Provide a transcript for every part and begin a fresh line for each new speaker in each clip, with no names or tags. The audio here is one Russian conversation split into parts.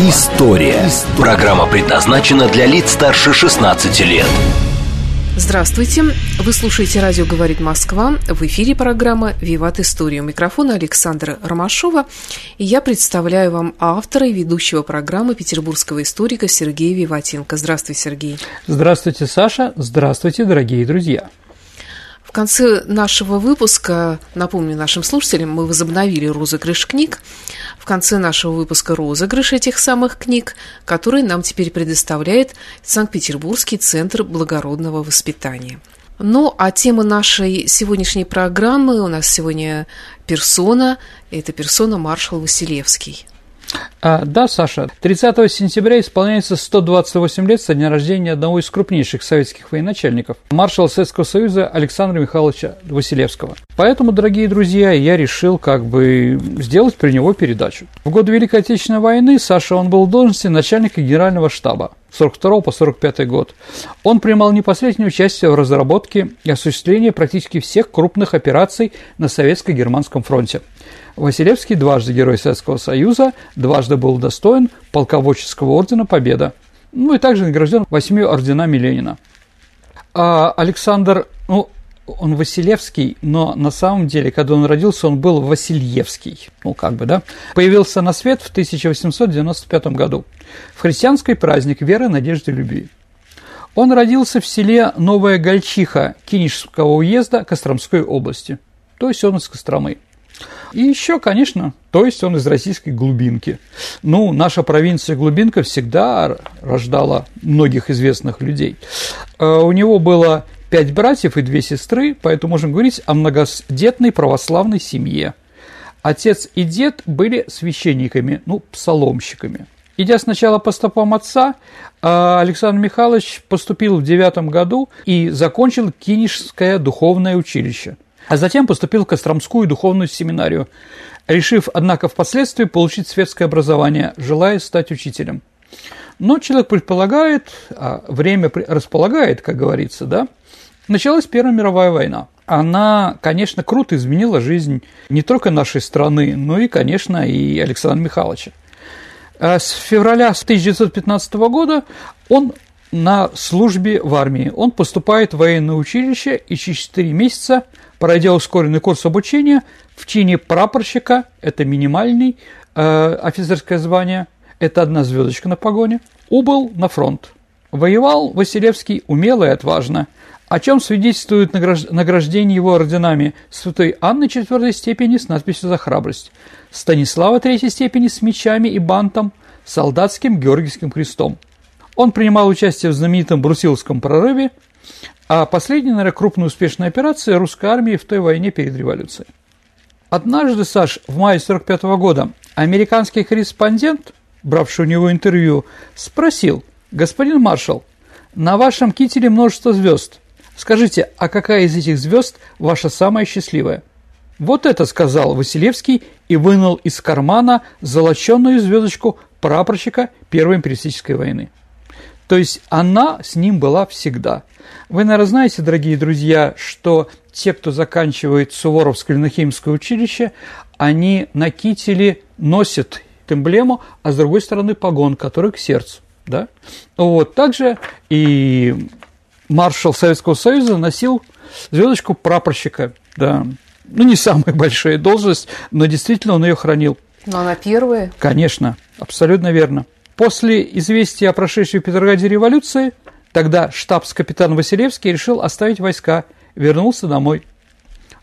История». Программа предназначена для лиц старше 16 лет.
Здравствуйте. Вы слушаете «Радио говорит Москва». В эфире программа «Виват История». У микрофона Александра Ромашова. И я представляю вам автора и ведущего программы петербургского историка Сергея Виватенко. Здравствуй, Сергей.
Здравствуйте, Саша. Здравствуйте, дорогие друзья.
В конце нашего выпуска, напомню нашим слушателям, мы возобновили розыгрыш книг. В конце нашего выпуска розыгрыш этих самых книг, который нам теперь предоставляет Санкт-Петербургский центр благородного воспитания. Ну, а тема нашей сегодняшней программы у нас сегодня персона, это персона маршал Василевский.
А, да, Саша, 30 сентября исполняется 128 лет со дня рождения одного из крупнейших советских военачальников, маршала Советского Союза Александра Михайловича Василевского. Поэтому, дорогие друзья, я решил как бы сделать при него передачу. В годы Великой Отечественной войны Саша, он был в должности начальника генерального штаба. 42 по 45 год. Он принимал непосредственное участие в разработке и осуществлении практически всех крупных операций на Советско-Германском фронте. Василевский дважды Герой Советского Союза, дважды был достоин полководческого ордена Победа. Ну и также награжден восьмью орденами Ленина. А Александр, ну, он Василевский, но на самом деле, когда он родился, он был Васильевский, ну как бы, да, появился на свет в 1895 году в христианский праздник веры, надежды, любви. Он родился в селе Новая Гольчиха Кинишского уезда Костромской области, то есть он из Костромы. И еще, конечно, то есть он из российской глубинки. Ну, наша провинция глубинка всегда рождала многих известных людей. Э, у него было пять братьев и две сестры, поэтому можем говорить о многодетной православной семье. Отец и дед были священниками, ну, псаломщиками. Идя сначала по стопам отца, э, Александр Михайлович поступил в девятом году и закончил Кинишское духовное училище – а затем поступил в Костромскую духовную семинарию, решив, однако, впоследствии получить светское образование, желая стать учителем. Но человек предполагает, а время располагает, как говорится, да, началась Первая мировая война. Она, конечно, круто изменила жизнь не только нашей страны, но и, конечно, и Александра Михайловича. А с февраля 1915 года он на службе в армии. Он поступает в военное училище и через 4 месяца пройдя ускоренный курс обучения в чине прапорщика, это минимальный э, офицерское звание, это одна звездочка на погоне, убыл на фронт. Воевал Василевский умело и отважно, о чем свидетельствует награждение его орденами Святой Анны четвертой степени с надписью «За храбрость», Станислава третьей степени с мечами и бантом, солдатским Георгиевским крестом. Он принимал участие в знаменитом Брусиловском прорыве, а последняя, наверное, крупная успешная операция русской армии в той войне перед революцией. Однажды, Саш, в мае 45 -го года американский корреспондент, бравший у него интервью, спросил, господин маршал, на вашем кителе множество звезд. Скажите, а какая из этих звезд ваша самая счастливая? Вот это сказал Василевский и вынул из кармана золоченную звездочку прапорщика Первой империалистической войны. То есть она с ним была всегда. Вы, наверное, знаете, дорогие друзья, что те, кто заканчивает Суворовское или Нахимское училище, они на кителе носят эмблему, а с другой стороны погон, который к сердцу. Да? Вот, также и маршал Советского Союза носил звездочку прапорщика. Да. Ну, не самая большая должность, но действительно он ее хранил.
Но она первая?
Конечно, абсолютно верно. После известия о прошедшей в Петрограде революции, тогда штабс-капитан Василевский решил оставить войска, вернулся домой.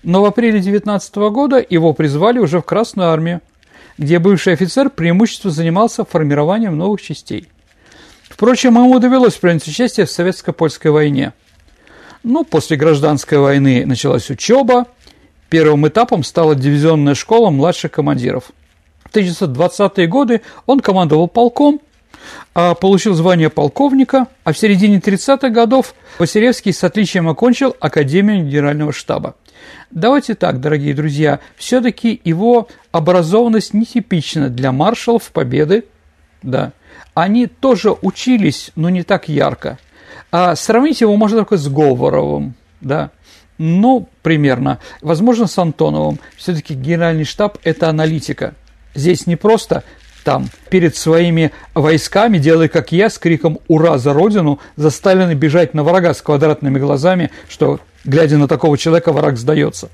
Но в апреле 19 года его призвали уже в Красную армию, где бывший офицер преимущественно занимался формированием новых частей. Впрочем, ему довелось принять участие в советско-польской войне. Ну, после гражданской войны началась учеба. Первым этапом стала дивизионная школа младших командиров – 1920-е годы он командовал полком, получил звание полковника, а в середине 30-х годов Василевский с отличием окончил Академию Генерального штаба. Давайте так, дорогие друзья, все-таки его образованность нетипична для маршалов Победы, да. Они тоже учились, но не так ярко. А сравнить его можно только с Говоровым, да. Ну, примерно. Возможно, с Антоновым. Все-таки генеральный штаб – это аналитика. Здесь не просто там перед своими войсками, делая как я, с криком «Ура за Родину!» заставлены бежать на врага с квадратными глазами, что глядя на такого человека, враг сдается.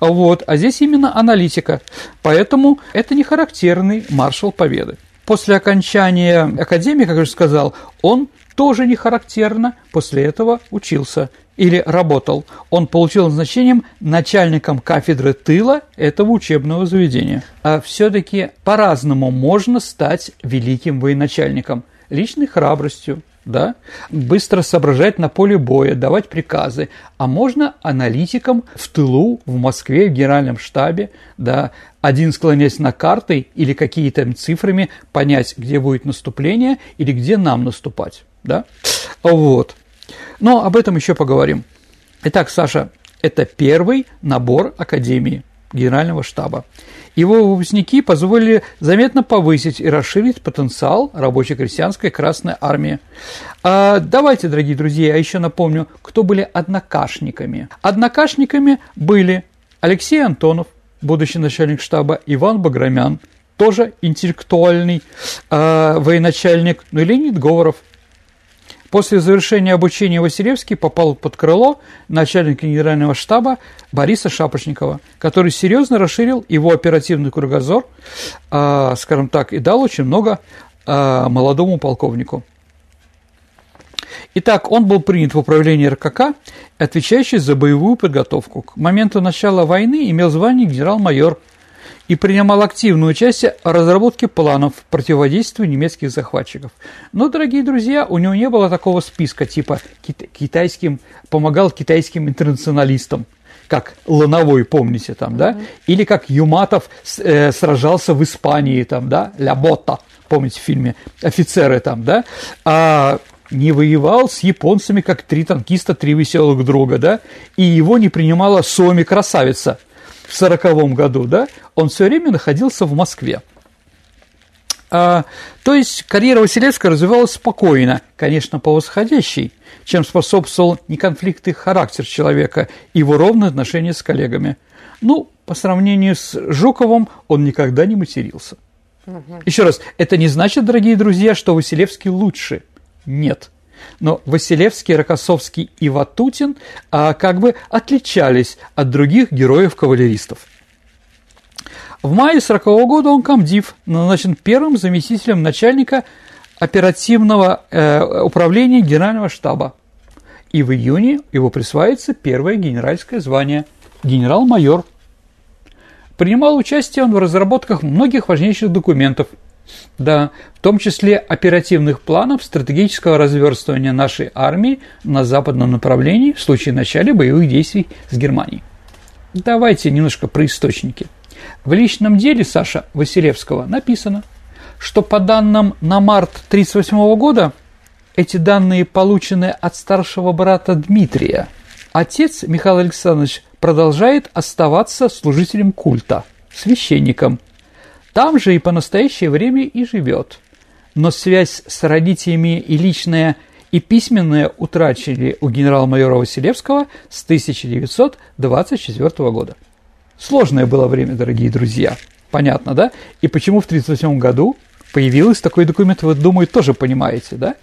Вот. А здесь именно аналитика. Поэтому это не характерный маршал Победы. После окончания академии, как я уже сказал, он тоже не характерно после этого учился или работал. Он получил назначением начальником кафедры тыла этого учебного заведения. А все-таки по-разному можно стать великим военачальником. Личной храбростью, да, быстро соображать на поле боя, давать приказы, а можно аналитиком в тылу, в Москве, в генеральном штабе, да, один склоняясь на карты или какие-то цифрами понять, где будет наступление или где нам наступать, да, вот. Но об этом еще поговорим. Итак, Саша, это первый набор Академии Генерального штаба. Его выпускники позволили заметно повысить и расширить потенциал рабоче-крестьянской Красной Армии. А давайте, дорогие друзья, я еще напомню, кто были однокашниками. Однокашниками были Алексей Антонов, будущий начальник штаба, Иван Баграмян, тоже интеллектуальный э, военачальник, ну и Леонид Говоров – После завершения обучения Василевский попал под крыло начальника генерального штаба Бориса Шапошникова, который серьезно расширил его оперативный кругозор, э, скажем так, и дал очень много э, молодому полковнику. Итак, он был принят в управление РКК, отвечающий за боевую подготовку. К моменту начала войны имел звание генерал-майор – и принимал активное участие в разработке планов противодействия немецких захватчиков. Но, дорогие друзья, у него не было такого списка, типа китайским, помогал китайским интернационалистам как Лановой, помните, там, да, mm-hmm. или как Юматов э, сражался в Испании, там, да, Ля Ботта, помните в фильме, офицеры там, да, а не воевал с японцами, как три танкиста, три веселых друга, да, и его не принимала Соми Красавица – в сороковом году, да, он все время находился в Москве. А, то есть карьера Василевского развивалась спокойно, конечно, по восходящей, чем способствовал не конфликтный характер человека и его ровное отношение с коллегами. Ну, по сравнению с Жуковым, он никогда не матерился. Угу. Еще раз, это не значит, дорогие друзья, что Василевский лучше. Нет. Но Василевский, Рокоссовский и Ватутин а, как бы отличались от других героев-кавалеристов. В мае 40 -го года он комдив, назначен первым заместителем начальника оперативного э, управления генерального штаба. И в июне его присваивается первое генеральское звание – генерал-майор. Принимал участие он в разработках многих важнейших документов – да, в том числе оперативных планов стратегического разверстывания нашей армии на западном направлении в случае начала боевых действий с Германией. Давайте немножко про источники. В личном деле Саша Василевского написано, что по данным на март 1938 года эти данные получены от старшего брата Дмитрия. Отец Михаил Александрович продолжает оставаться служителем культа, священником – там же и по настоящее время и живет. Но связь с родителями и личная и письменная утрачили у генерал-майора Василевского с 1924 года. Сложное было время, дорогие друзья. Понятно, да? И почему в 1938 году появился такой документ, вы, думаю, тоже понимаете, да?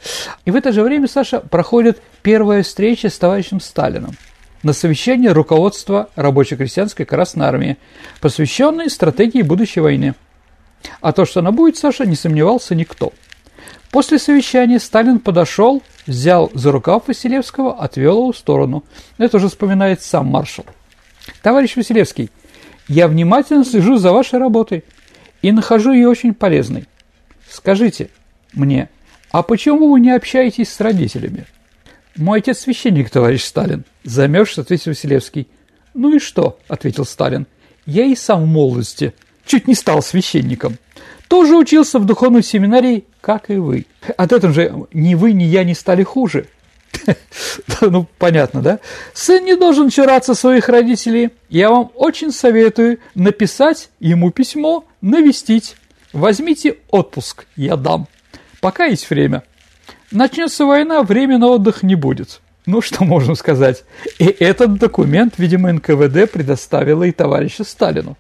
И в это же время, Саша, проходит первая встреча с товарищем Сталином на совещание руководства рабоче-крестьянской Красной Армии, посвященной стратегии будущей войны – а то, что она будет, Саша, не сомневался никто. После совещания Сталин подошел, взял за рукав Василевского, отвел его в сторону. Это уже вспоминает сам маршал. Товарищ Василевский, я внимательно слежу за вашей работой и нахожу ее очень полезной. Скажите мне, а почему вы не общаетесь с родителями? Мой отец священник, товарищ Сталин. Замерзшись, ответил Василевский. Ну и что, ответил Сталин. Я и сам в молодости чуть не стал священником. Тоже учился в духовной семинарии как и вы. От этого же ни вы, ни я не стали хуже. Ну, понятно, да? Сын не должен чураться своих родителей. Я вам очень советую написать ему письмо, навестить. Возьмите отпуск, я дам. Пока есть время. Начнется война, время на отдых не будет. Ну, что можно сказать? И этот документ, видимо, НКВД предоставила и товарищу Сталину.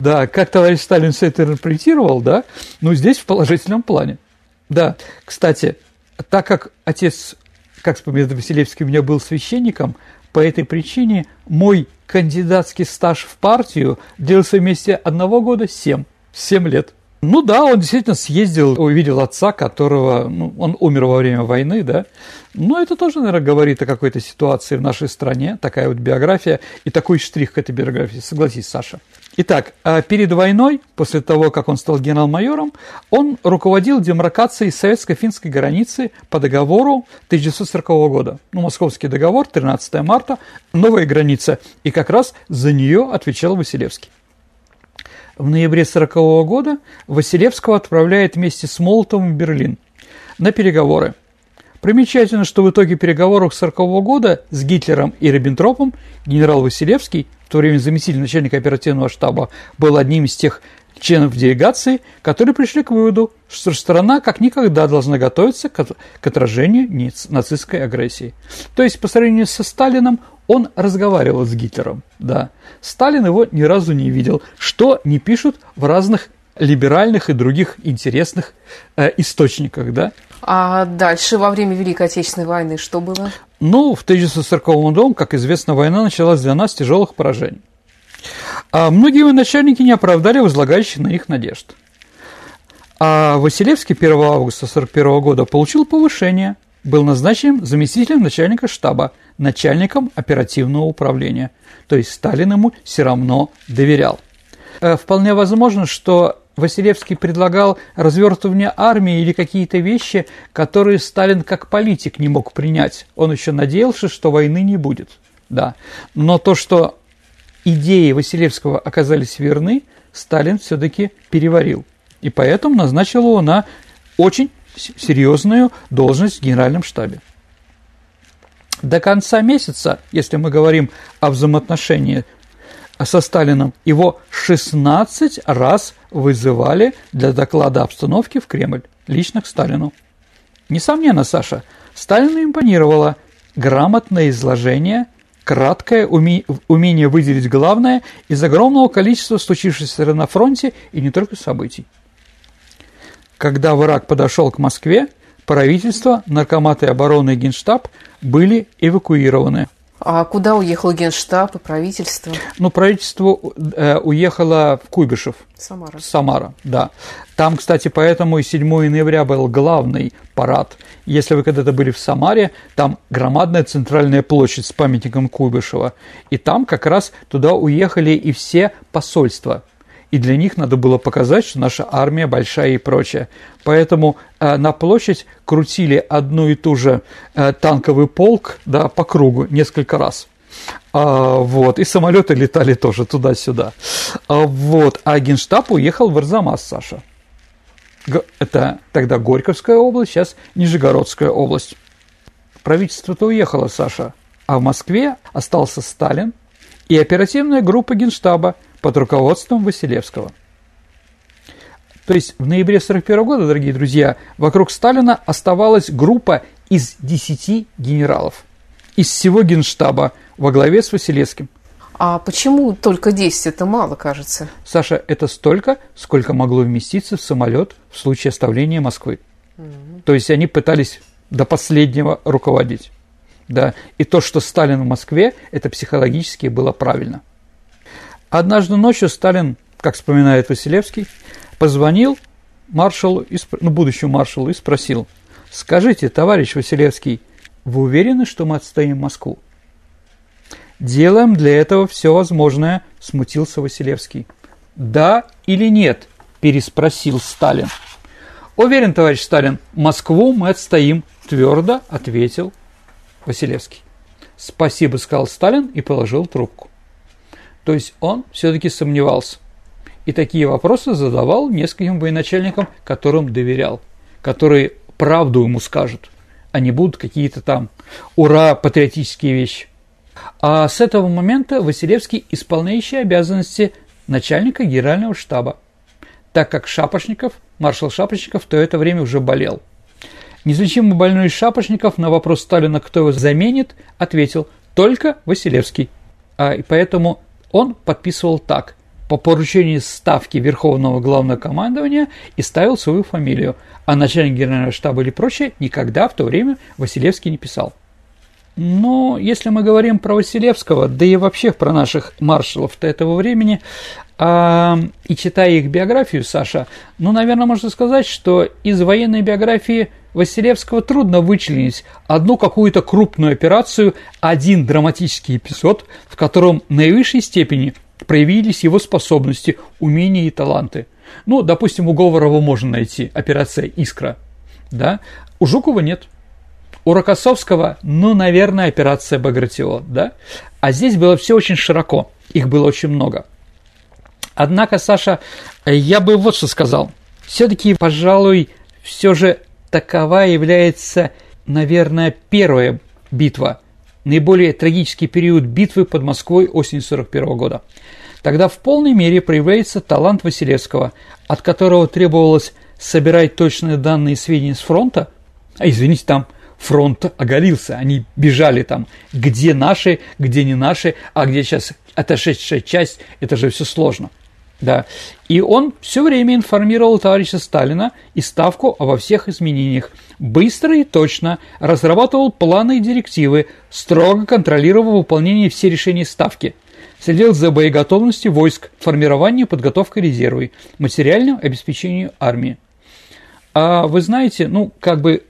Да, как товарищ Сталин все это интерпретировал, да, ну, здесь в положительном плане. Да, кстати, так как отец, как вспоминает Василевский, у меня был священником, по этой причине мой кандидатский стаж в партию длился вместе одного года семь, семь лет. Ну да, он действительно съездил, увидел отца, которого, ну, он умер во время войны, да. Но это тоже, наверное, говорит о какой-то ситуации в нашей стране, такая вот биография и такой штрих к этой биографии, согласись, Саша. Итак, а перед войной, после того, как он стал генерал-майором, он руководил демаркацией советско-финской границы по договору 1940 года. Ну, Московский договор, 13 марта, новая граница, и как раз за нее отвечал Василевский. В ноябре 1940 года Василевского отправляет вместе с Молотовым в Берлин на переговоры. Примечательно, что в итоге переговоров 1940 года с Гитлером и Риббентропом генерал Василевский, в то время заместитель начальника оперативного штаба, был одним из тех членов делегации, которые пришли к выводу, что страна как никогда должна готовиться к отражению нацистской агрессии. То есть, по сравнению со Сталином, он разговаривал с Гитлером, да. Сталин его ни разу не видел, что не пишут в разных либеральных и других интересных э, источниках, да.
А дальше, во время Великой Отечественной войны, что было?
Ну, в 1940 году, как известно, война началась для нас с тяжелых поражений. А многие начальники не оправдали возлагающих на них надежд. А Василевский 1 августа 1941 года получил повышение, был назначен заместителем начальника штаба – начальником оперативного управления. То есть Сталин ему все равно доверял. Э, вполне возможно, что Василевский предлагал развертывание армии или какие-то вещи, которые Сталин как политик не мог принять. Он еще надеялся, что войны не будет. Да. Но то, что идеи Василевского оказались верны, Сталин все-таки переварил. И поэтому назначил его на очень серьезную должность в Генеральном штабе. До конца месяца, если мы говорим о взаимоотношении со Сталином, его 16 раз вызывали для доклада обстановки в Кремль, лично к Сталину. Несомненно, Саша, Сталину импонировало грамотное изложение, краткое уме умение выделить главное из огромного количества случившихся на фронте и не только событий. Когда враг подошел к Москве, правительство, наркоматы обороны и генштаб были эвакуированы.
А куда уехал генштаб и правительство?
Ну, правительство э, уехало в Куйбышев.
Самара.
Самара, да. Там, кстати, поэтому и 7 ноября был главный парад. Если вы когда-то были в Самаре, там громадная центральная площадь с памятником Куйбышева. И там как раз туда уехали и все посольства и для них надо было показать, что наша армия большая и прочее. Поэтому э, на площадь крутили одну и ту же э, танковый полк да, по кругу несколько раз. А, вот, и самолеты летали тоже туда-сюда. А, вот, а Генштаб уехал в Арзамас, Саша. Это тогда Горьковская область, сейчас Нижегородская область. Правительство-то уехало, Саша. А в Москве остался Сталин и оперативная группа Генштаба – под руководством Василевского. То есть в ноябре 1941 года, дорогие друзья, вокруг Сталина оставалась группа из 10 генералов из всего генштаба во главе с Василевским.
А почему только 10? Это мало, кажется.
Саша, это столько, сколько могло вместиться в самолет в случае оставления Москвы. Угу. То есть они пытались до последнего руководить. Да. И то, что Сталин в Москве, это психологически было правильно. Однажды ночью Сталин, как вспоминает Василевский, позвонил маршалу, ну, будущему маршалу и спросил, «Скажите, товарищ Василевский, вы уверены, что мы отстоим Москву?» «Делаем для этого все возможное», – смутился Василевский. «Да или нет?» – переспросил Сталин. «Уверен, товарищ Сталин, Москву мы отстоим», – твердо ответил Василевский. «Спасибо», – сказал Сталин и положил трубку. То есть он все-таки сомневался. И такие вопросы задавал нескольким военачальникам, которым доверял. которые правду ему скажут, а не будут какие-то там ура патриотические вещи. А с этого момента Василевский исполняющий обязанности начальника генерального штаба, так как Шапошников, маршал Шапошников, то это время уже болел. Неизлечимо больной Шапошников на вопрос Сталина, кто его заменит, ответил «только Василевский». А, и поэтому он подписывал так по поручению Ставки Верховного Главного Командования и ставил свою фамилию, а начальник генерального штаба или прочее никогда в то время Василевский не писал. Но если мы говорим про Василевского, да и вообще про наших маршалов этого времени, а, и читая их биографию, Саша, ну, наверное, можно сказать, что из военной биографии Василевского трудно вычленить одну какую-то крупную операцию, один драматический эпизод, в котором в наивысшей степени проявились его способности, умения и таланты. Ну, допустим, у Говорова можно найти операция «Искра», да, у Жукова нет – у Рокоссовского, ну, наверное, операция Багратиот, да? А здесь было все очень широко, их было очень много. Однако, Саша, я бы вот что сказал. Все-таки, пожалуй, все же такова является, наверное, первая битва, наиболее трагический период битвы под Москвой осенью 1941 года. Тогда в полной мере проявляется талант Василевского, от которого требовалось собирать точные данные и сведения с фронта, а извините, там фронт оголился, они бежали там, где наши, где не наши, а где сейчас отошедшая часть, это же все сложно. Да. И он все время информировал товарища Сталина и Ставку обо всех изменениях. Быстро и точно разрабатывал планы и директивы, строго контролировал выполнение всех решений Ставки. Следил за боеготовностью войск, формированием и подготовкой резервы, материальным обеспечением армии. А вы знаете, ну, как бы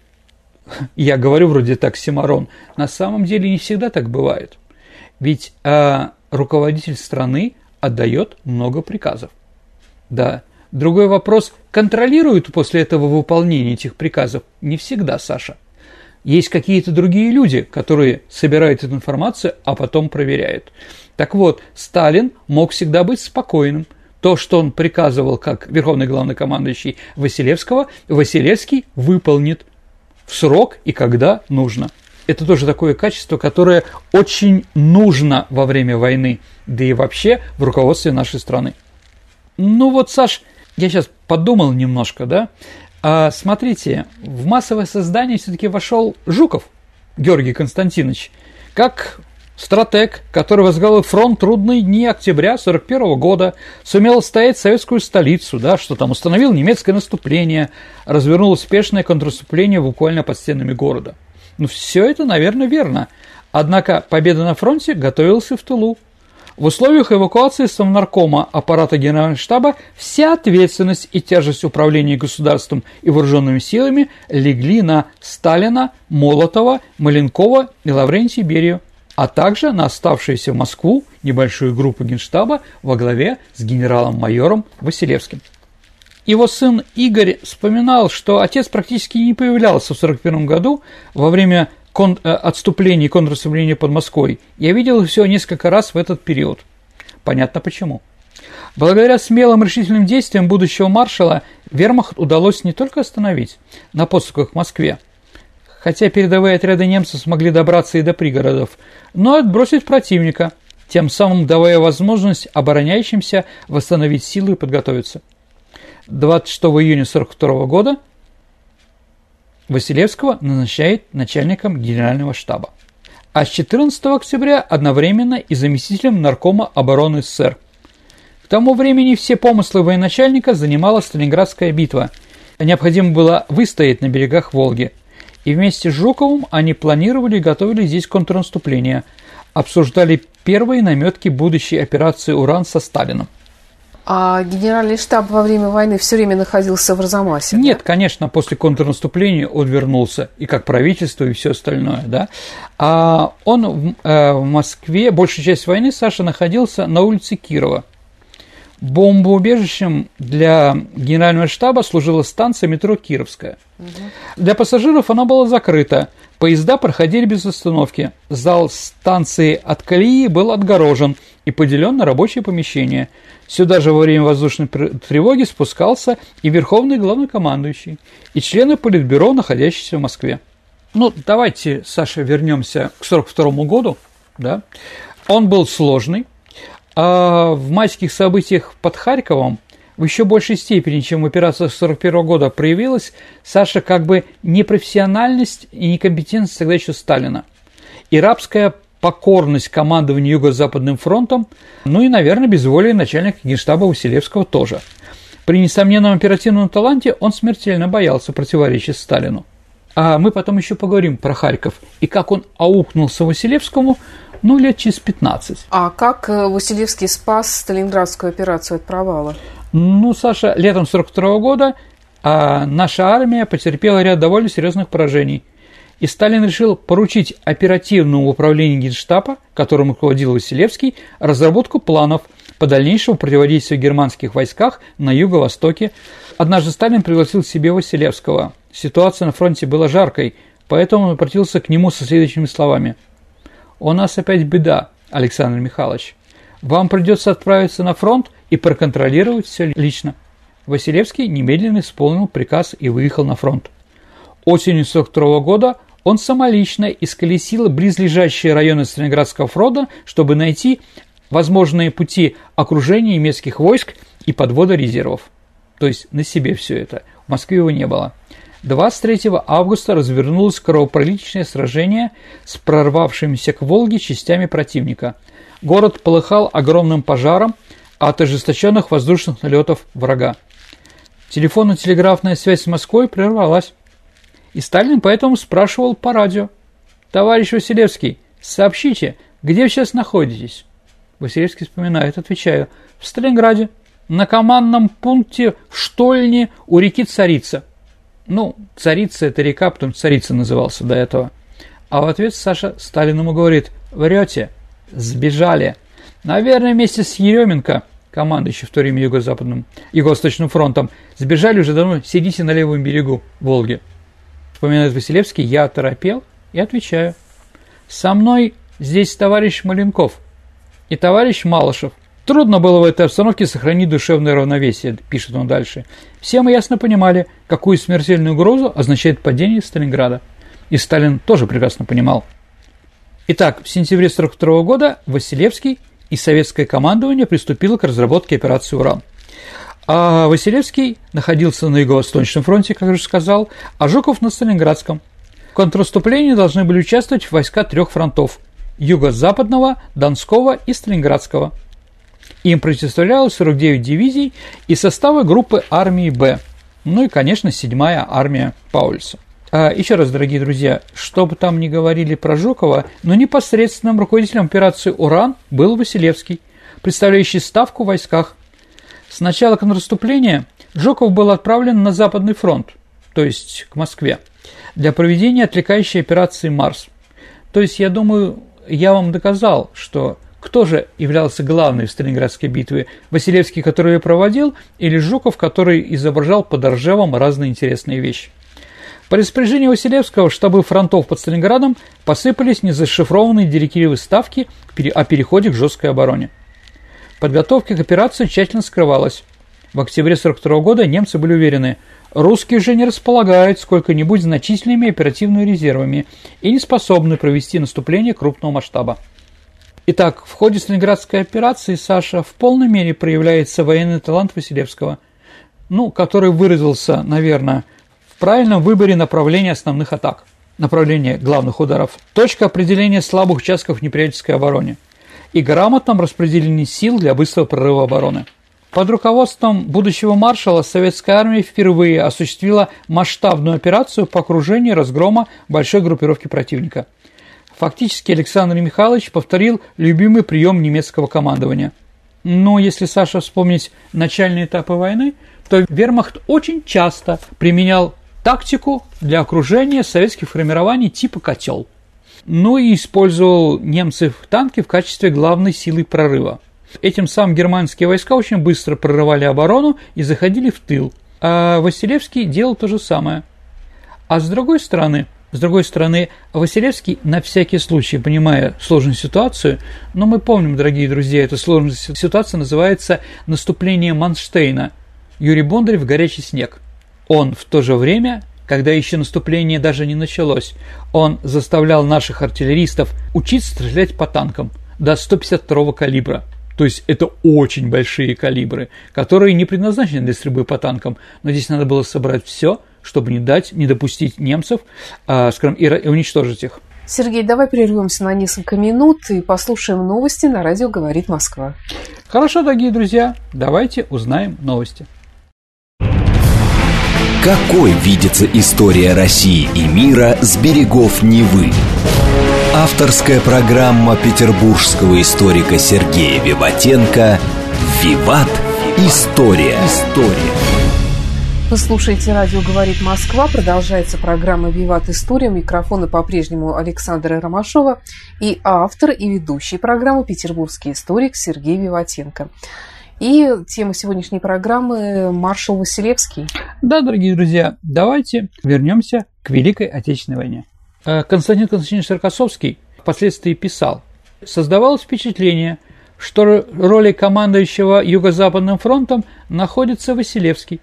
я говорю вроде так Симарон, на самом деле не всегда так бывает. Ведь э, руководитель страны отдает много приказов. Да. Другой вопрос, контролируют после этого выполнение этих приказов? Не всегда, Саша. Есть какие-то другие люди, которые собирают эту информацию, а потом проверяют. Так вот, Сталин мог всегда быть спокойным. То, что он приказывал как верховный главнокомандующий Василевского, Василевский выполнит в срок и когда нужно. Это тоже такое качество, которое очень нужно во время войны, да и вообще в руководстве нашей страны. Ну вот, Саш, я сейчас подумал немножко, да. А, смотрите, в массовое создание все-таки вошел Жуков Георгий Константинович, как стратег, который возглавил фронт трудные дни октября 1941 года, сумел стоять советскую столицу, да, что там установил немецкое наступление, развернул успешное контрнаступление буквально под стенами города. Ну, все это, наверное, верно. Однако победа на фронте готовился в тылу. В условиях эвакуации Совнаркома аппарата Генерального штаба вся ответственность и тяжесть управления государством и вооруженными силами легли на Сталина, Молотова, Маленкова и Лаврентия Берию а также на оставшуюся в Москву небольшую группу генштаба во главе с генералом-майором Василевским. Его сын Игорь вспоминал, что отец практически не появлялся в 1941 году во время кон- э, отступления и контрнаступления под Москвой. Я видел все несколько раз в этот период. Понятно почему. Благодаря смелым решительным действиям будущего маршала Вермахт удалось не только остановить на подступах к Москве, хотя передовые отряды немцев смогли добраться и до пригородов, но отбросить противника, тем самым давая возможность обороняющимся восстановить силы и подготовиться. 26 июня 1942 года Василевского назначает начальником генерального штаба, а с 14 октября одновременно и заместителем наркома обороны СССР. К тому времени все помыслы военачальника занимала Сталинградская битва. Необходимо было выстоять на берегах Волги – и вместе с Жуковым они планировали и готовили здесь контрнаступление, обсуждали первые наметки будущей операции «Уран» со Сталином.
А генеральный штаб во время войны все время находился в Арзамасе?
Нет, да? конечно, после контрнаступления он вернулся, и как правительство, и все остальное, да. А он в, э, в Москве, большую часть войны Саша находился на улице Кирова – Бомбоубежищем для генерального штаба служила станция метро Кировская. Угу. Для пассажиров она была закрыта, Поезда проходили без остановки. Зал станции от колеи был отгорожен и поделен на рабочие помещения. Сюда же во время воздушной тревоги спускался и верховный главнокомандующий, и члены Политбюро, находящиеся в Москве. Ну, давайте, Саша, вернемся к 1942 году. Да? Он был сложный. А в майских событиях под Харьковом в еще большей степени, чем в операциях 1941 года проявилась, Саша как бы непрофессиональность и некомпетентность тогда еще Сталина. И рабская покорность командованию Юго-Западным фронтом, ну и, наверное, безволие начальника генштаба Василевского тоже. При несомненном оперативном таланте он смертельно боялся противоречия Сталину. А мы потом еще поговорим про Харьков и как он аукнулся Василевскому, ну, лет через 15.
А как э, Василевский спас Сталинградскую операцию от провала?
Ну, Саша, летом 42 года а наша армия потерпела ряд довольно серьезных поражений. И Сталин решил поручить оперативному управлению Генштаба, которым руководил Василевский, разработку планов по дальнейшему противодействию германских войсках на юго-востоке. Однажды Сталин пригласил к себе Василевского. Ситуация на фронте была жаркой, поэтому он обратился к нему со следующими словами. «У нас опять беда, Александр Михайлович. Вам придется отправиться на фронт и проконтролировать все лично. Василевский немедленно исполнил приказ и выехал на фронт. Осенью 1942 года он самолично исколесил близлежащие районы Сталинградского фронта, чтобы найти возможные пути окружения немецких войск и подвода резервов. То есть на себе все это. В Москве его не было. 23 августа развернулось кровопролитное сражение с прорвавшимися к Волге частями противника. Город полыхал огромным пожаром от ожесточенных воздушных налетов врага. Телефонно-телеграфная связь с Москвой прервалась. И Сталин поэтому спрашивал по радио. «Товарищ Василевский, сообщите, где вы сейчас находитесь?» Василевский вспоминает, отвечаю, «В Сталинграде, на командном пункте в Штольне у реки Царица». Ну, Царица – это река, потом Царица назывался до этого. А в ответ Саша Сталин ему говорит, «Врете, сбежали». Наверное, вместе с Еременко, командующий в то время Юго-Западным, Юго-Восточным фронтом, сбежали уже давно, сидите на левом берегу Волги. Вспоминает Василевский, я оторопел и отвечаю. Со мной здесь товарищ Маленков и товарищ Малышев. Трудно было в этой обстановке сохранить душевное равновесие, пишет он дальше. Все мы ясно понимали, какую смертельную угрозу означает падение Сталинграда. И Сталин тоже прекрасно понимал. Итак, в сентябре 1942 года Василевский и советское командование приступило к разработке операции «Уран». А Василевский находился на Юго-Восточном фронте, как я уже сказал, а Жуков на Сталинградском. В контрнаступлении должны были участвовать войска трех фронтов – Юго-Западного, Донского и Сталинградского. Им противостояло 49 дивизий и составы группы армии «Б», ну и, конечно, 7-я армия Паульса. А, еще раз, дорогие друзья, что бы там ни говорили про Жукова, но непосредственным руководителем операции «Уран» был Василевский, представляющий ставку в войсках. С начала контрнаступления Жуков был отправлен на Западный фронт, то есть к Москве, для проведения отвлекающей операции «Марс». То есть, я думаю, я вам доказал, что кто же являлся главным в Сталинградской битве? Василевский, который ее проводил, или Жуков, который изображал под Ржевом разные интересные вещи? По распоряжению Василевского штабы фронтов под Сталинградом посыпались незашифрованные директивы ставки о переходе к жесткой обороне. Подготовка к операции тщательно скрывалась. В октябре 1942 года немцы были уверены, русские же не располагают сколько-нибудь значительными оперативными резервами и не способны провести наступление крупного масштаба. Итак, в ходе Сталинградской операции Саша в полной мере проявляется военный талант Василевского, ну, который выразился, наверное, правильном выборе направления основных атак, направления главных ударов, точка определения слабых участков в неприятельской обороне и грамотном распределении сил для быстрого прорыва обороны. Под руководством будущего маршала советская армия впервые осуществила масштабную операцию по окружению и разгрома большой группировки противника. Фактически Александр Михайлович повторил любимый прием немецкого командования. Но если Саша вспомнить начальные этапы войны, то вермахт очень часто применял тактику для окружения советских формирований типа «котел». Ну и использовал немцев танки в качестве главной силы прорыва. Этим самым германские войска очень быстро прорывали оборону и заходили в тыл. А Василевский делал то же самое. А с другой стороны, С другой стороны, Василевский, на всякий случай, понимая сложную ситуацию, но мы помним, дорогие друзья, эта сложная ситуация называется «наступление Манштейна». Юрий Бондарев «Горячий снег». Он в то же время, когда еще наступление даже не началось, он заставлял наших артиллеристов учиться стрелять по танкам до 152 калибра. То есть это очень большие калибры, которые не предназначены для стрельбы по танкам, но здесь надо было собрать все, чтобы не дать, не допустить немцев, э, скажем, и, и уничтожить их.
Сергей, давай прервемся на несколько минут и послушаем новости на радио «Говорит Москва».
Хорошо, дорогие друзья, давайте узнаем новости.
Какой видится история России и мира с берегов Невы? Авторская программа петербургского историка Сергея Виватенко «Виват. История». История.
Вы слушаете «Радио говорит Москва». Продолжается программа «Виват История». Микрофона по-прежнему Александра Ромашова и автор и ведущий программы «Петербургский историк» Сергей Виватенко. И тема сегодняшней программы – маршал Василевский.
Да, дорогие друзья, давайте вернемся к Великой Отечественной войне. Э, Константин Константинович Рокоссовский впоследствии писал, создавалось впечатление, что роли командующего Юго-Западным фронтом находится Василевский,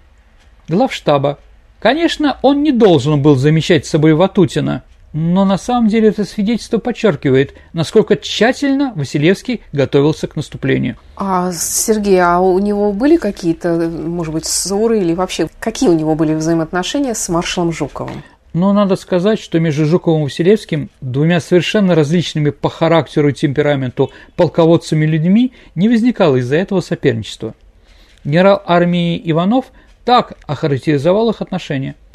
главштаба. Конечно, он не должен был замещать с собой Ватутина – но на самом деле это свидетельство подчеркивает, насколько тщательно Василевский готовился к наступлению.
А, Сергей, а у него были какие-то, может быть, ссоры или вообще какие у него были взаимоотношения с маршалом Жуковым?
Но надо сказать, что между Жуковым и Василевским, двумя совершенно различными по характеру и темпераменту полководцами людьми, не возникало из-за этого соперничества. Генерал армии Иванов так охарактеризовал их отношения –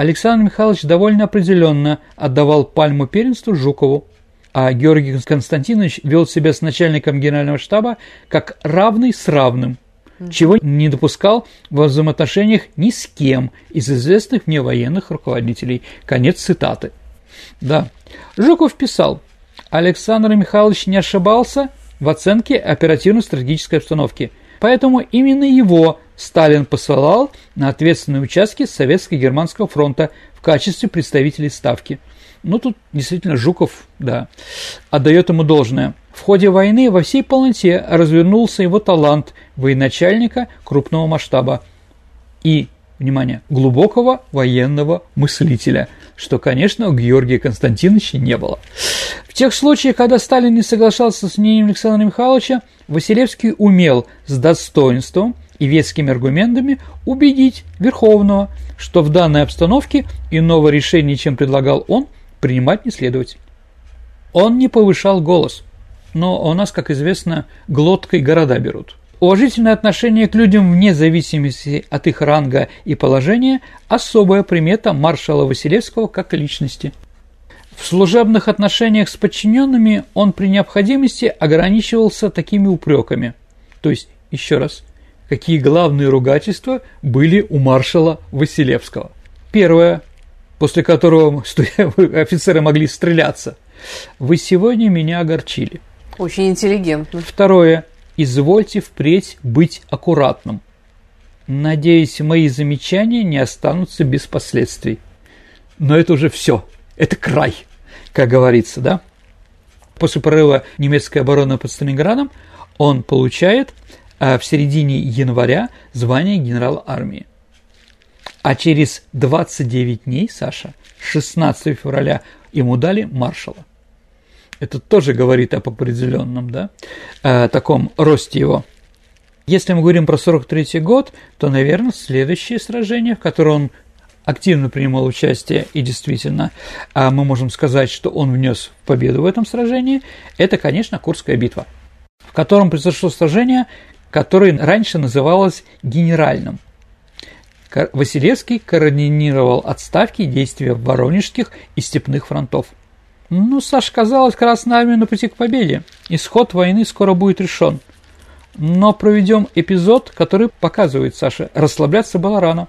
Александр Михайлович довольно определенно отдавал пальму первенству Жукову, а Георгий Константинович вел себя с начальником генерального штаба как равный с равным, чего не допускал во взаимоотношениях ни с кем из известных мне военных руководителей. Конец цитаты. Да, Жуков писал, Александр Михайлович не ошибался в оценке оперативно-стратегической обстановки, поэтому именно его Сталин посылал на ответственные участки Советско-Германского фронта в качестве представителей Ставки. Ну, тут действительно Жуков, да, отдает ему должное. В ходе войны во всей полноте развернулся его талант военачальника крупного масштаба и, внимание, глубокого военного мыслителя, что, конечно, у Георгия Константиновича не было. В тех случаях, когда Сталин не соглашался с мнением Александра Михайловича, Василевский умел с достоинством и вескими аргументами убедить Верховного, что в данной обстановке иного решения, чем предлагал он, принимать не следовать. Он не повышал голос, но у нас, как известно, глоткой города берут. Уважительное отношение к людям вне зависимости от их ранга и положения – особая примета маршала Василевского как личности. В служебных отношениях с подчиненными он при необходимости ограничивался такими упреками. То есть, еще раз, какие главные ругательства были у маршала Василевского. Первое, после которого офицеры могли стреляться. Вы сегодня меня огорчили.
Очень интеллигентно.
Второе. Извольте впредь быть аккуратным. Надеюсь, мои замечания не останутся без последствий. Но это уже все. Это край, как говорится, да? После прорыва немецкой обороны под Сталинградом он получает а в середине января звание генерала армии. А через 29 дней, Саша, 16 февраля, ему дали маршала. Это тоже говорит об определенном, да, о таком росте его. Если мы говорим про 43 год, то, наверное, следующее сражение, в котором он активно принимал участие, и действительно а мы можем сказать, что он внес победу в этом сражении, это, конечно, Курская битва, в котором произошло сражение, которое раньше называлось генеральным. Василевский координировал отставки действия Воронежских и Степных фронтов. Ну, Саш, казалось, Красная Армия на пути к победе. Исход войны скоро будет решен. Но проведем эпизод, который показывает Саше, расслабляться было рано.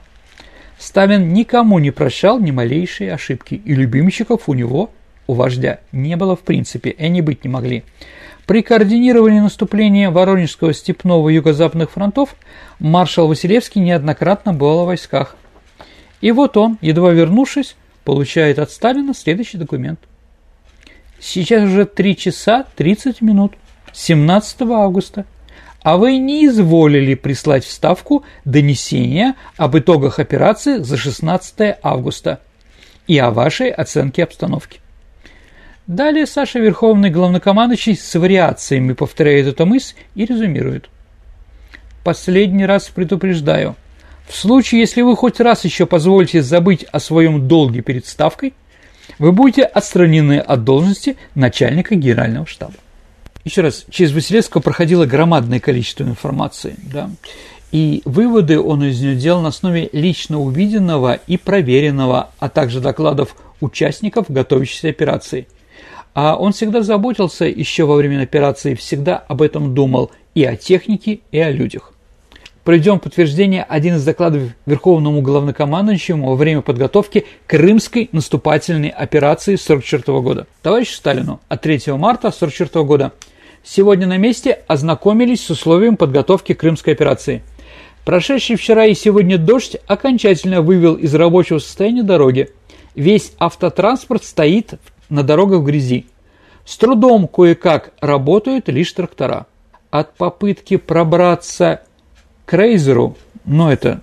Сталин никому не прощал ни малейшие ошибки, и любимчиков у него, у вождя, не было в принципе, и они быть не могли. При координировании наступления Воронежского степного юго-западных фронтов маршал Василевский неоднократно был в войсках. И вот он, едва вернувшись, получает от Сталина следующий документ. Сейчас уже 3 часа 30 минут, 17 августа, а вы не изволили прислать в Ставку донесение об итогах операции за 16 августа и о вашей оценке обстановки. Далее Саша Верховный главнокомандующий с вариациями повторяет эту мысль и резюмирует. Последний раз предупреждаю. В случае, если вы хоть раз еще позволите забыть о своем долге перед Ставкой, вы будете отстранены от должности начальника генерального штаба. Еще раз, через Василевского проходило громадное количество информации, да, и выводы он из нее делал на основе лично увиденного и проверенного, а также докладов участников готовящейся операции. А он всегда заботился еще во время операции, всегда об этом думал и о технике, и о людях. Проведем подтверждение один из докладов Верховному главнокомандующему во время подготовки Крымской наступательной операции 1944 года. Товарищу Сталину от 3 марта 1944 года. Сегодня на месте ознакомились с условием подготовки Крымской операции. Прошедший вчера и сегодня дождь окончательно вывел из рабочего состояния дороги. Весь автотранспорт стоит на дорогах в грязи. С трудом кое-как работают лишь трактора. От попытки пробраться к Рейзеру, ну это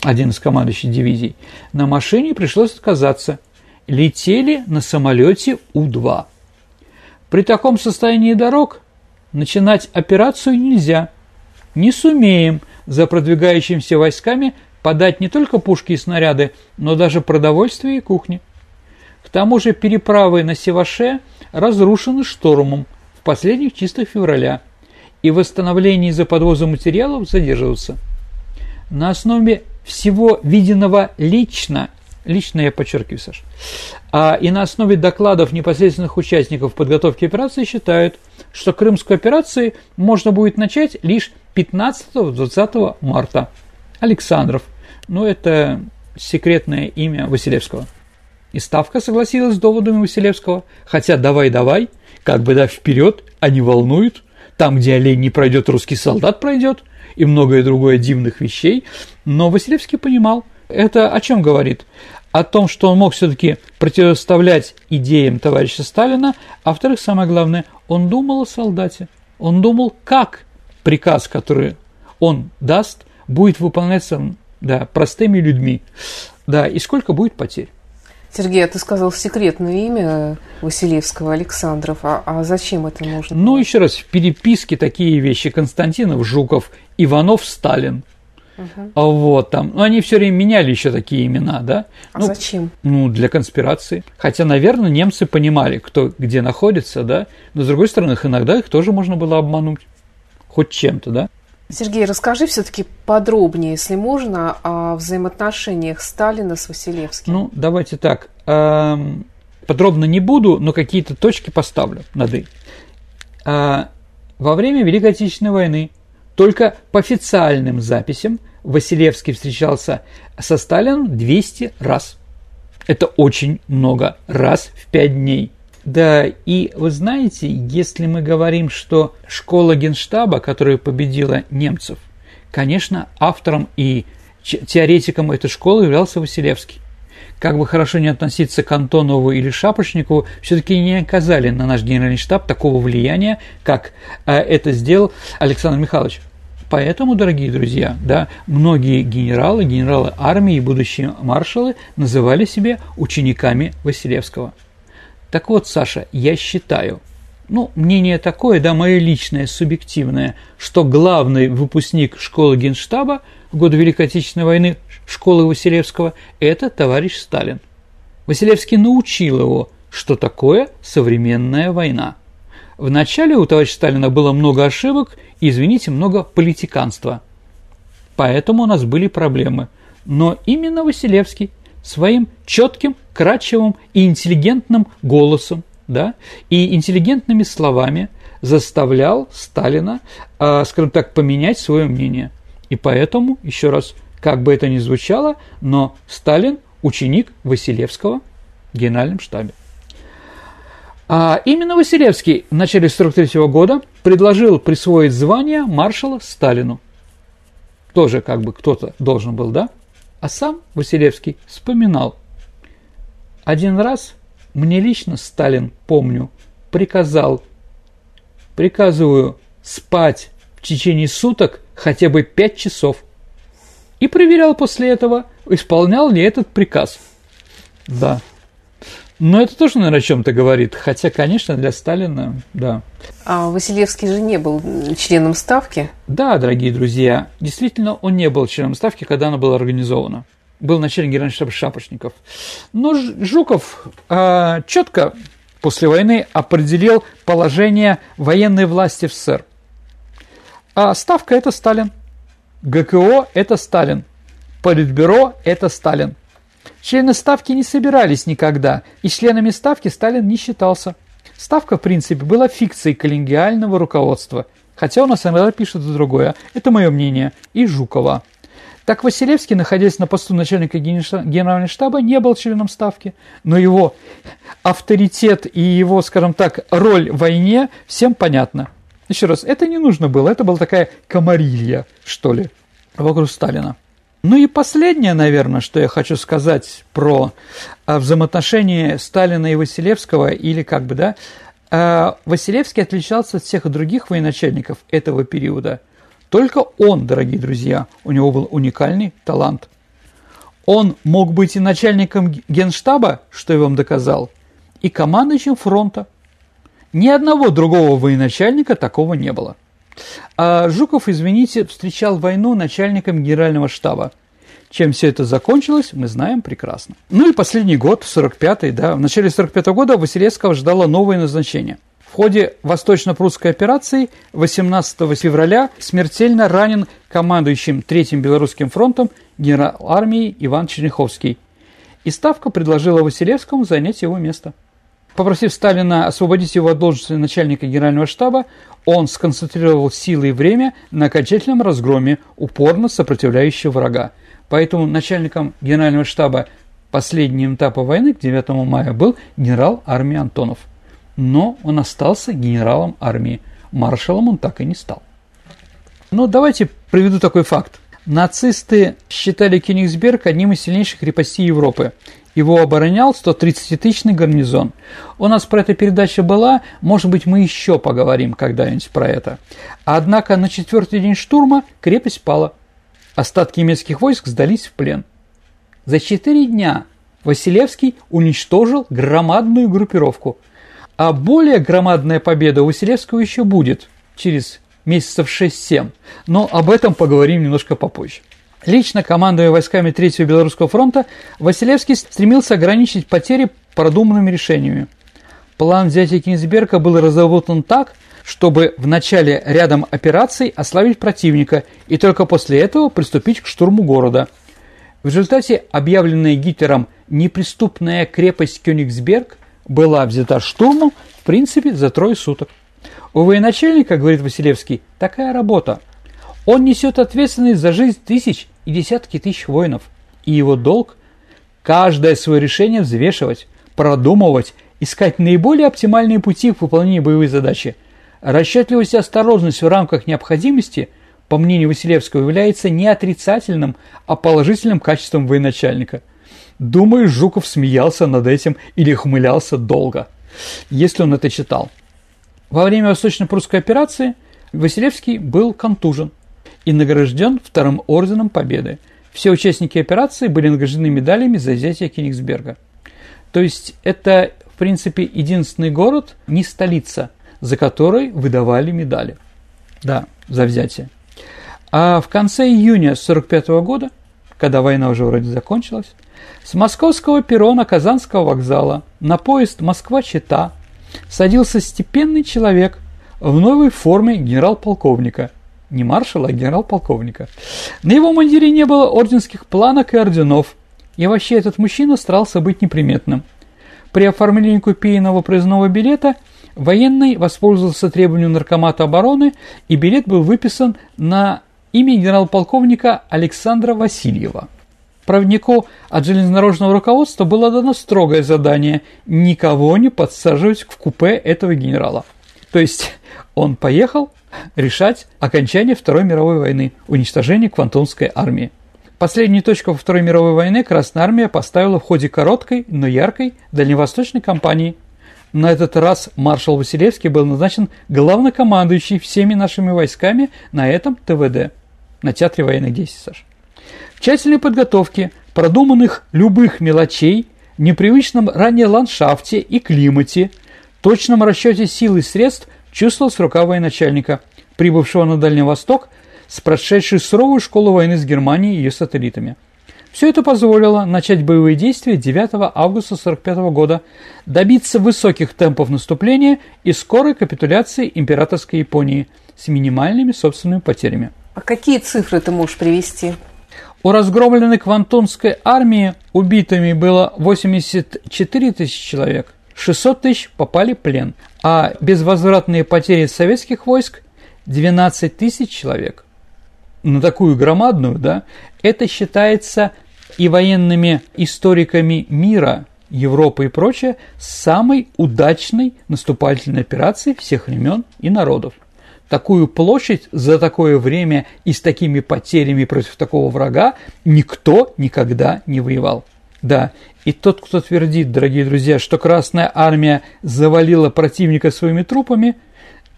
один из командующих дивизий, на машине пришлось отказаться. Летели на самолете У-2. При таком состоянии дорог начинать операцию нельзя. Не сумеем за продвигающимися войсками подать не только пушки и снаряды, но даже продовольствие и кухни. К тому же переправы на Севаше разрушены штормом в последних числах февраля, и восстановление из-за подвоза материалов задерживаются. На основе всего виденного лично Лично я подчеркиваю, Саша. А, и на основе докладов непосредственных участников подготовки операции считают, что крымскую операцию можно будет начать лишь 15-20 марта. Александров. Ну, это секретное имя Василевского. И Ставка согласилась с доводами Василевского, хотя давай-давай, как бы да вперед, они волнуют, там, где олень не пройдет, русский солдат пройдет, и многое другое дивных вещей, но Василевский понимал, это о чем говорит? О том, что он мог все-таки противоставлять идеям товарища Сталина, а во-вторых, самое главное, он думал о солдате. Он думал, как приказ, который он даст, будет выполняться да, простыми людьми. Да, и сколько будет потерь.
Сергей, а ты сказал секретное имя Василевского Александров. А, а зачем это нужно?
Ну, еще раз, в переписке такие вещи. Константинов, Жуков, Иванов, Сталин. Угу. Вот там. Ну, они все время меняли еще такие имена, да?
А
ну,
зачем?
Ну, для конспирации. Хотя, наверное, немцы понимали, кто где находится, да? Но, с другой стороны, иногда их тоже можно было обмануть. Хоть чем-то, да?
Сергей, расскажи все-таки подробнее, если можно, о взаимоотношениях Сталина с Василевским.
Ну, давайте так. Эм, подробно не буду, но какие-то точки поставлю над «и». А, во время Великой Отечественной войны только по официальным записям Василевский встречался со Сталином 200 раз. Это очень много раз в 5 дней. Да, и вы знаете, если мы говорим, что школа Генштаба, которая победила немцев, конечно, автором и теоретиком этой школы являлся Василевский. Как бы хорошо не относиться к Антонову или Шапошникову, все-таки не оказали на наш генеральный штаб такого влияния, как э, это сделал Александр Михайлович. Поэтому, дорогие друзья, да, многие генералы, генералы армии и будущие маршалы называли себя учениками Василевского. Так вот, Саша, я считаю, ну, мнение такое, да, мое личное, субъективное, что главный выпускник школы Генштаба в годы Великой Отечественной войны, школы Василевского, это товарищ Сталин. Василевский научил его, что такое современная война. Вначале у товарища Сталина было много ошибок и, извините, много политиканства. Поэтому у нас были проблемы. Но именно Василевский своим четким, кратчевым и интеллигентным голосом да, и интеллигентными словами заставлял Сталина, э, скажем так, поменять свое мнение. И поэтому, еще раз, как бы это ни звучало, но Сталин – ученик Василевского в генеральном штабе. А именно Василевский в начале 1943 года предложил присвоить звание маршала Сталину. Тоже как бы кто-то должен был, да? А сам Василевский вспоминал. Один раз мне лично Сталин, помню, приказал, приказываю спать в течение суток хотя бы пять часов. И проверял после этого, исполнял ли этот приказ. Да. Но это тоже, наверное, о чем-то говорит. Хотя, конечно, для Сталина, да.
А Василевский же не был членом Ставки?
Да, дорогие друзья, действительно, он не был членом Ставки, когда она была организована. Был начальник генерального штаба Шапошников. Но Жуков э, а, четко после войны определил положение военной власти в СССР. А Ставка – это Сталин. ГКО – это Сталин. Политбюро – это Сталин. Члены Ставки не собирались никогда, и членами Ставки Сталин не считался. Ставка, в принципе, была фикцией коллегиального руководства, хотя у нас иногда пишут другое, это мое мнение, и Жукова. Так Василевский, находясь на посту начальника генерального штаба, не был членом Ставки, но его авторитет и его, скажем так, роль в войне всем понятно. Еще раз, это не нужно было, это была такая комарилья, что ли, вокруг Сталина. Ну и последнее, наверное, что я хочу сказать про а, взаимоотношения Сталина и Василевского, или как бы, да, а, Василевский отличался от всех других военачальников этого периода. Только он, дорогие друзья, у него был уникальный талант. Он мог быть и начальником генштаба, что я вам доказал, и командующим фронта. Ни одного другого военачальника такого не было. А Жуков, извините, встречал войну начальником генерального штаба. Чем все это закончилось, мы знаем прекрасно. Ну и последний год, 45-й, да, в начале 45-го года Василевского ждало новое назначение. В ходе восточно-прусской операции 18 февраля смертельно ранен командующим Третьим Белорусским фронтом генерал армии Иван Черняховский. И Ставка предложила Василевскому занять его место. Попросив Сталина освободить его от должности начальника генерального штаба, он сконцентрировал силы и время на окончательном разгроме упорно сопротивляющего врага. Поэтому начальником генерального штаба последнего этапа войны к 9 мая был генерал армии Антонов. Но он остался генералом армии. Маршалом он так и не стал. Но давайте приведу такой факт. Нацисты считали Кенигсберг одним из сильнейших крепостей Европы. Его оборонял 130-тысячный гарнизон. У нас про это передача была, может быть, мы еще поговорим когда-нибудь про это. Однако на четвертый день штурма крепость пала. Остатки немецких войск сдались в плен. За четыре дня Василевский уничтожил громадную группировку. А более громадная победа у Василевского еще будет через месяцев 6-7. Но об этом поговорим немножко попозже. Лично командуя войсками Третьего Белорусского фронта, Василевский стремился ограничить потери продуманными решениями. План взятия Кенигсберга был разработан так, чтобы в начале рядом операций ослабить противника и только после этого приступить к штурму города. В результате объявленная Гитлером неприступная крепость Кёнигсберг была взята штурмом в принципе за трое суток. У военачальника, говорит Василевский, такая работа. Он несет ответственность за жизнь тысяч и десятки тысяч воинов. И его долг – каждое свое решение взвешивать, продумывать, искать наиболее оптимальные пути к выполнению боевой задачи. Расчетливость и осторожность в рамках необходимости, по мнению Василевского, является не отрицательным, а положительным качеством военачальника. Думаю, Жуков смеялся над этим или хмылялся долго, если он это читал. Во время Восточно-Прусской операции Василевский был контужен и награжден Вторым Орденом Победы. Все участники операции были награждены медалями за взятие Кенигсберга. То есть это, в принципе, единственный город, не столица, за который выдавали медали. Да, за взятие. А в конце июня 1945 года, когда война уже вроде закончилась, с московского перрона Казанского вокзала на поезд Москва-Чита садился степенный человек в новой форме генерал-полковника – не маршала, а генерал-полковника. На его мундире не было орденских планок и орденов, и вообще этот мужчина старался быть неприметным. При оформлении купейного проездного билета военный воспользовался требованием наркомата обороны, и билет был выписан на имя генерал-полковника Александра Васильева. Проводнику от железнодорожного руководства было дано строгое задание никого не подсаживать в купе этого генерала. То есть он поехал решать окончание Второй мировой войны, уничтожение Квантунской армии. Последнюю точку Второй мировой войне Красная Армия поставила в ходе короткой, но яркой дальневосточной кампании. На этот раз маршал Василевский был назначен главнокомандующий всеми нашими войсками на этом ТВД, на Театре военных действий, Саша. В тщательной подготовке продуманных любых мелочей, непривычном ранее ландшафте и климате, точном расчете сил и средств чувствовалась рука военачальника, прибывшего на Дальний Восток с прошедшей суровую школу войны с Германией и ее сателлитами. Все это позволило начать боевые действия 9 августа 1945 года, добиться высоких темпов наступления и скорой капитуляции императорской Японии с минимальными собственными потерями.
А какие цифры ты можешь привести?
У разгромленной Квантунской армии убитыми было 84 тысячи человек, 600 тысяч попали в плен, а безвозвратные потери советских войск 12 тысяч человек. На такую громадную, да, это считается и военными историками мира, Европы и прочее, самой удачной наступательной операцией всех времен и народов такую площадь за такое время и с такими потерями против такого врага никто никогда не воевал. Да, и тот, кто твердит, дорогие друзья, что Красная Армия завалила противника своими трупами,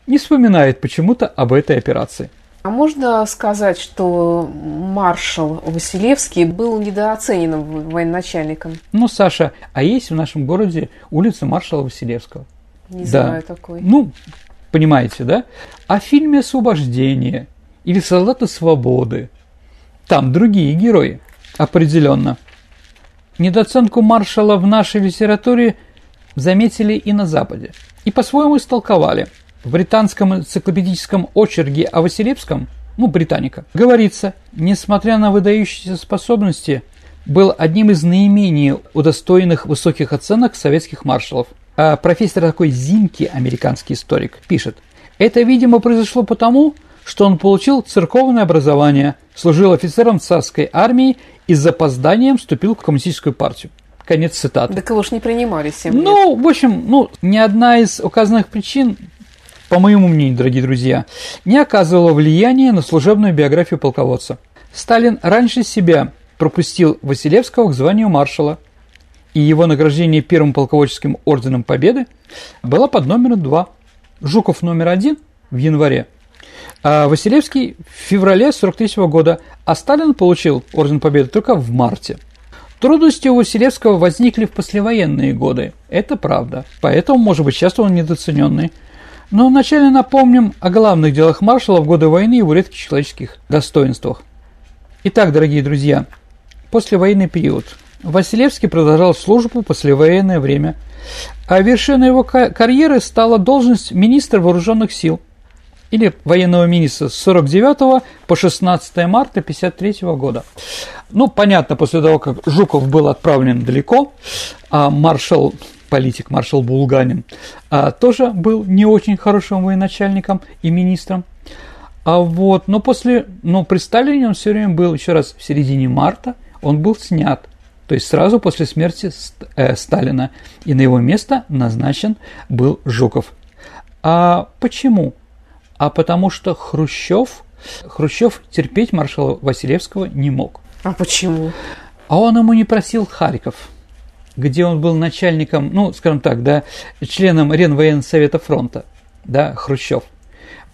не вспоминает почему-то об этой операции.
А можно сказать, что маршал Василевский был недооцененным военачальником?
Ну, Саша, а есть в нашем городе улица маршала Василевского?
Не да. знаю такой.
Ну, Понимаете, да? А в фильме «Освобождение» или «Солдаты свободы» там другие герои, определенно. Недооценку маршала в нашей литературе заметили и на Западе. И по-своему истолковали. В британском энциклопедическом очерге о Василевском, ну, британика, говорится, несмотря на выдающиеся способности, был одним из наименее удостоенных высоких оценок советских маршалов – а профессор такой Зимки, американский историк, пишет, это, видимо, произошло потому, что он получил церковное образование, служил офицером царской армии и с запозданием вступил в коммунистическую партию. Конец цитаты.
Да кого ж не принимали 7
лет. Ну, в общем, ну, ни одна из указанных причин, по моему мнению, дорогие друзья, не оказывала влияния на служебную биографию полководца. Сталин раньше себя пропустил Василевского к званию маршала – и его награждение первым полководческим орденом Победы было под номером 2. Жуков номер один в январе, а Василевский в феврале 43 года, а Сталин получил орден Победы только в марте. Трудности у Василевского возникли в послевоенные годы, это правда, поэтому, может быть, часто он недооцененный. Но вначале напомним о главных делах маршала в годы войны и его редких человеческих достоинствах. Итак, дорогие друзья, послевоенный период – Василевский продолжал службу послевоенное время, а вершиной его карьеры стала должность министра вооруженных сил или военного министра с 49 по 16 марта 53 года. Ну, понятно, после того, как Жуков был отправлен далеко, а маршал политик маршал Булганин, а, тоже был не очень хорошим военачальником и министром. А вот, но после, но при Сталине он все время был, еще раз, в середине марта он был снят то есть сразу после смерти э, Сталина, и на его место назначен был Жуков. А почему? А потому что Хрущев, Хрущев терпеть маршала Василевского не мог.
А почему?
А он ему не просил Харьков, где он был начальником, ну, скажем так, да, членом Ренвоенсовета фронта, да, Хрущев.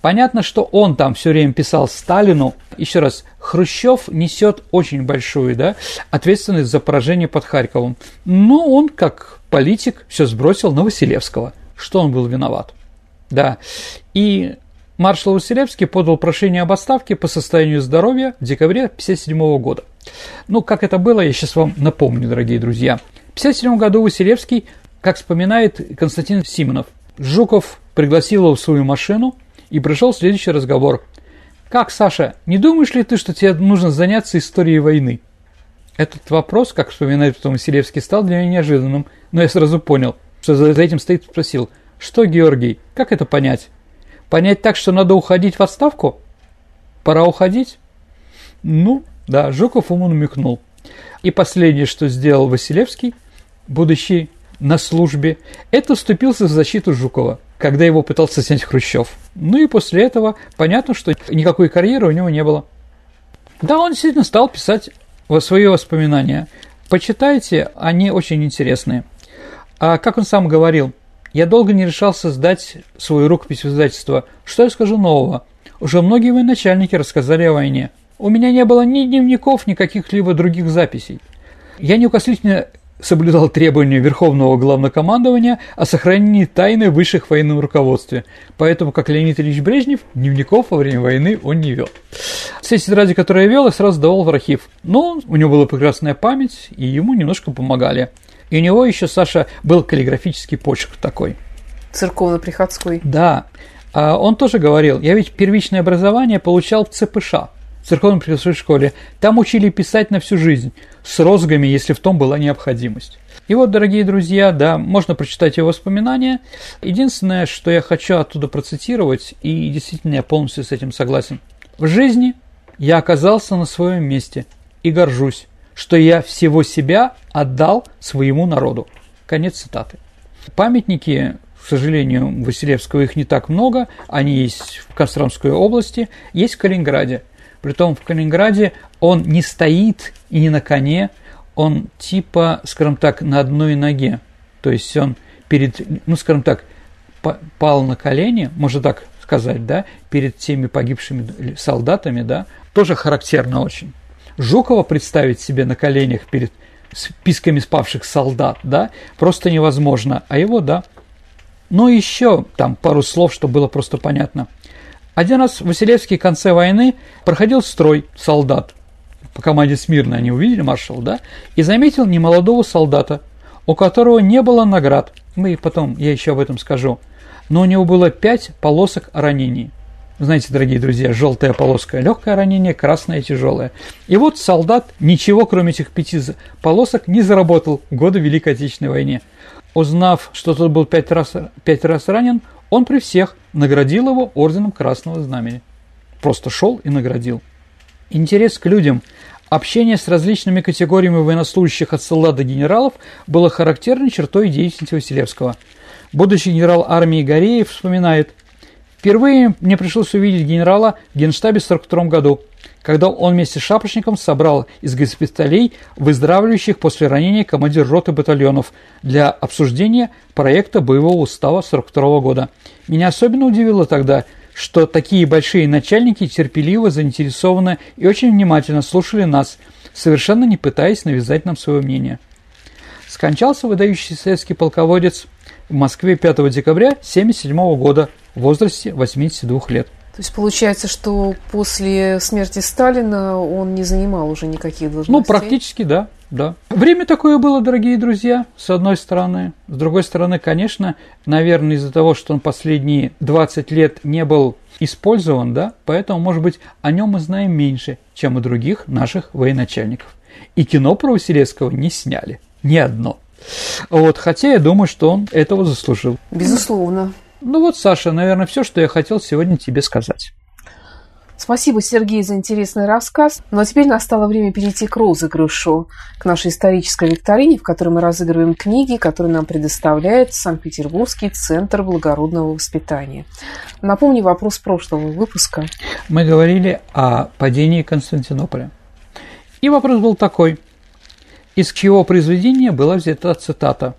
Понятно, что он там все время писал Сталину. Еще раз, Хрущев несет очень большую да, ответственность за поражение под Харьковом. Но он, как политик, все сбросил на Василевского. Что он был виноват? Да. И маршал Василевский подал прошение об отставке по состоянию здоровья в декабре 1957 года. Ну, как это было, я сейчас вам напомню, дорогие друзья. В 1957 году Василевский, как вспоминает Константин Симонов, Жуков пригласил его в свою машину – и пришел следующий разговор. «Как, Саша, не думаешь ли ты, что тебе нужно заняться историей войны?» Этот вопрос, как вспоминает потом Василевский, стал для меня неожиданным, но я сразу понял, что за этим стоит спросил, «Что, Георгий, как это понять? Понять так, что надо уходить в отставку? Пора уходить?» Ну, да, Жуков ему намекнул. И последнее, что сделал Василевский, будущий на службе, это вступился в защиту Жукова – когда его пытался снять Хрущев. Ну и после этого понятно, что никакой карьеры у него не было. Да, он действительно стал писать свои воспоминания. Почитайте, они очень интересные. А как он сам говорил, я долго не решался сдать свою рукопись в издательство. Что я скажу нового? Уже многие военачальники рассказали о войне. У меня не было ни дневников, ни каких-либо других записей. Я неукослительно соблюдал требования Верховного Главнокомандования о сохранении тайны высших в военном руководстве. Поэтому, как Леонид Ильич Брежнев, дневников во время войны он не вел. Все тетради, которые я вел, я сразу давал в архив. Но у него была прекрасная память, и ему немножко помогали. И у него еще, Саша, был каллиграфический почерк такой.
Церковно-приходской.
Да. А он тоже говорил, я ведь первичное образование получал в ЦПШ, в церковно-приходской школе. Там учили писать на всю жизнь, с розгами, если в том была необходимость. И вот, дорогие друзья, да, можно прочитать его воспоминания. Единственное, что я хочу оттуда процитировать, и действительно я полностью с этим согласен. В жизни я оказался на своем месте и горжусь, что я всего себя отдал своему народу. Конец цитаты. Памятники к сожалению, Василевского их не так много, они есть в Костромской области, есть в Калининграде. Притом в Калининграде он не стоит и не на коне, он типа, скажем так, на одной ноге. То есть он перед, ну, скажем так, пал на колени, можно так сказать, да, перед теми погибшими солдатами, да, тоже характерно очень. Жукова представить себе на коленях перед списками спавших солдат, да, просто невозможно, а его, да, ну, еще там пару слов, чтобы было просто понятно. Один раз в Василевске в конце войны проходил строй солдат. По команде Смирно они увидели маршал, да? И заметил немолодого солдата, у которого не было наград. Мы потом, я еще об этом скажу. Но у него было пять полосок ранений. Знаете, дорогие друзья, желтая полоска – легкое ранение, красное – тяжелое. И вот солдат ничего, кроме этих пяти полосок, не заработал в годы Великой Отечественной войны. Узнав, что тот был пять раз, пять раз ранен, он при всех наградил его орденом Красного Знамени. Просто шел и наградил. Интерес к людям, общение с различными категориями военнослужащих от солдат до генералов было характерной чертой деятельности Василевского. Будущий генерал армии Гореев вспоминает, «Впервые мне пришлось увидеть генерала в генштабе в 1942 году когда он вместе с шапочником собрал из госпиталей выздоравливающих после ранения командир роты батальонов для обсуждения проекта боевого устава 42 года. Меня особенно удивило тогда, что такие большие начальники терпеливо, заинтересованно и очень внимательно слушали нас, совершенно не пытаясь навязать нам свое мнение. Скончался выдающийся советский полководец в Москве 5 декабря 1977 года в возрасте 82 лет.
То есть получается, что после смерти Сталина он не занимал уже никаких должностей?
Ну, практически, да. Да. Время такое было, дорогие друзья, с одной стороны. С другой стороны, конечно, наверное, из-за того, что он последние 20 лет не был использован, да, поэтому, может быть, о нем мы знаем меньше, чем у других наших военачальников. И кино про Василевского не сняли. Ни одно. Вот, хотя я думаю, что он этого заслужил.
Безусловно.
Ну вот, Саша, наверное, все, что я хотел сегодня тебе сказать.
Спасибо, Сергей, за интересный рассказ. Ну а теперь настало время перейти к розыгрышу, к нашей исторической викторине, в которой мы разыгрываем книги, которые нам предоставляет Санкт-Петербургский центр благородного воспитания. Напомню вопрос прошлого выпуска.
Мы говорили о падении Константинополя. И вопрос был такой. Из чьего произведения была взята цитата?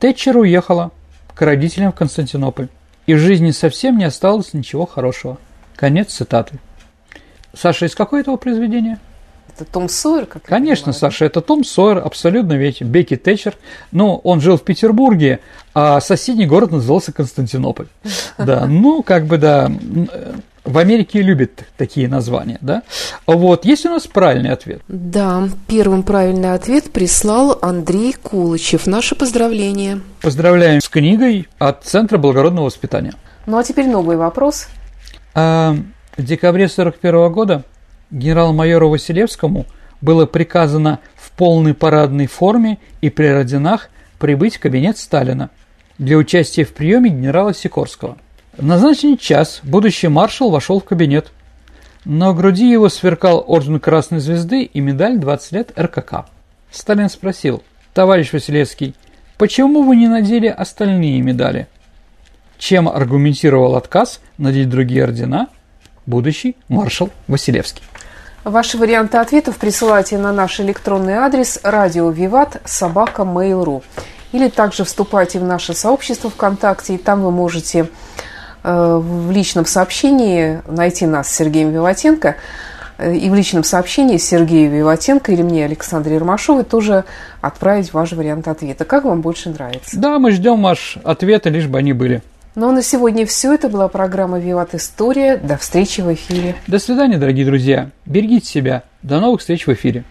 «Тэтчер уехала, к родителям в Константинополь. И в жизни совсем не осталось ничего хорошего. Конец цитаты. Саша, из какого этого произведения?
Это Том Сойер, как
Конечно, Саша, это Том Сойер, абсолютно ведь Бекки Тэтчер. Ну, он жил в Петербурге, а соседний город назывался Константинополь. Да, ну, как бы, да, в Америке любят такие названия, да? Вот, есть у нас правильный ответ?
Да, первым правильный ответ прислал Андрей Кулычев. Наше поздравление.
Поздравляем с книгой от Центра благородного воспитания.
Ну, а теперь новый вопрос.
А, в декабре 1941 года генерал-майору Василевскому было приказано в полной парадной форме и при орденах прибыть в кабинет Сталина для участия в приеме генерала Сикорского – в назначенный час будущий маршал вошел в кабинет. На груди его сверкал орден Красной Звезды и медаль 20 лет РКК. Сталин спросил, товарищ Василевский, почему вы не надели остальные медали? Чем аргументировал отказ надеть другие ордена будущий маршал Василевский?
Ваши варианты ответов присылайте на наш электронный адрес радио Виват собака Mail.ru или также вступайте в наше сообщество ВКонтакте, и там вы можете в личном сообщении найти нас с Сергеем Виватенко э, и в личном сообщении Сергею Виватенко или мне, Александре Ермашовой, тоже отправить ваш вариант ответа. Как вам больше нравится?
Да, мы ждем ваш ответы, лишь бы они были.
Ну а на сегодня все. Это была программа «Виват История». До встречи в эфире.
До свидания, дорогие друзья. Берегите себя. До новых встреч в эфире.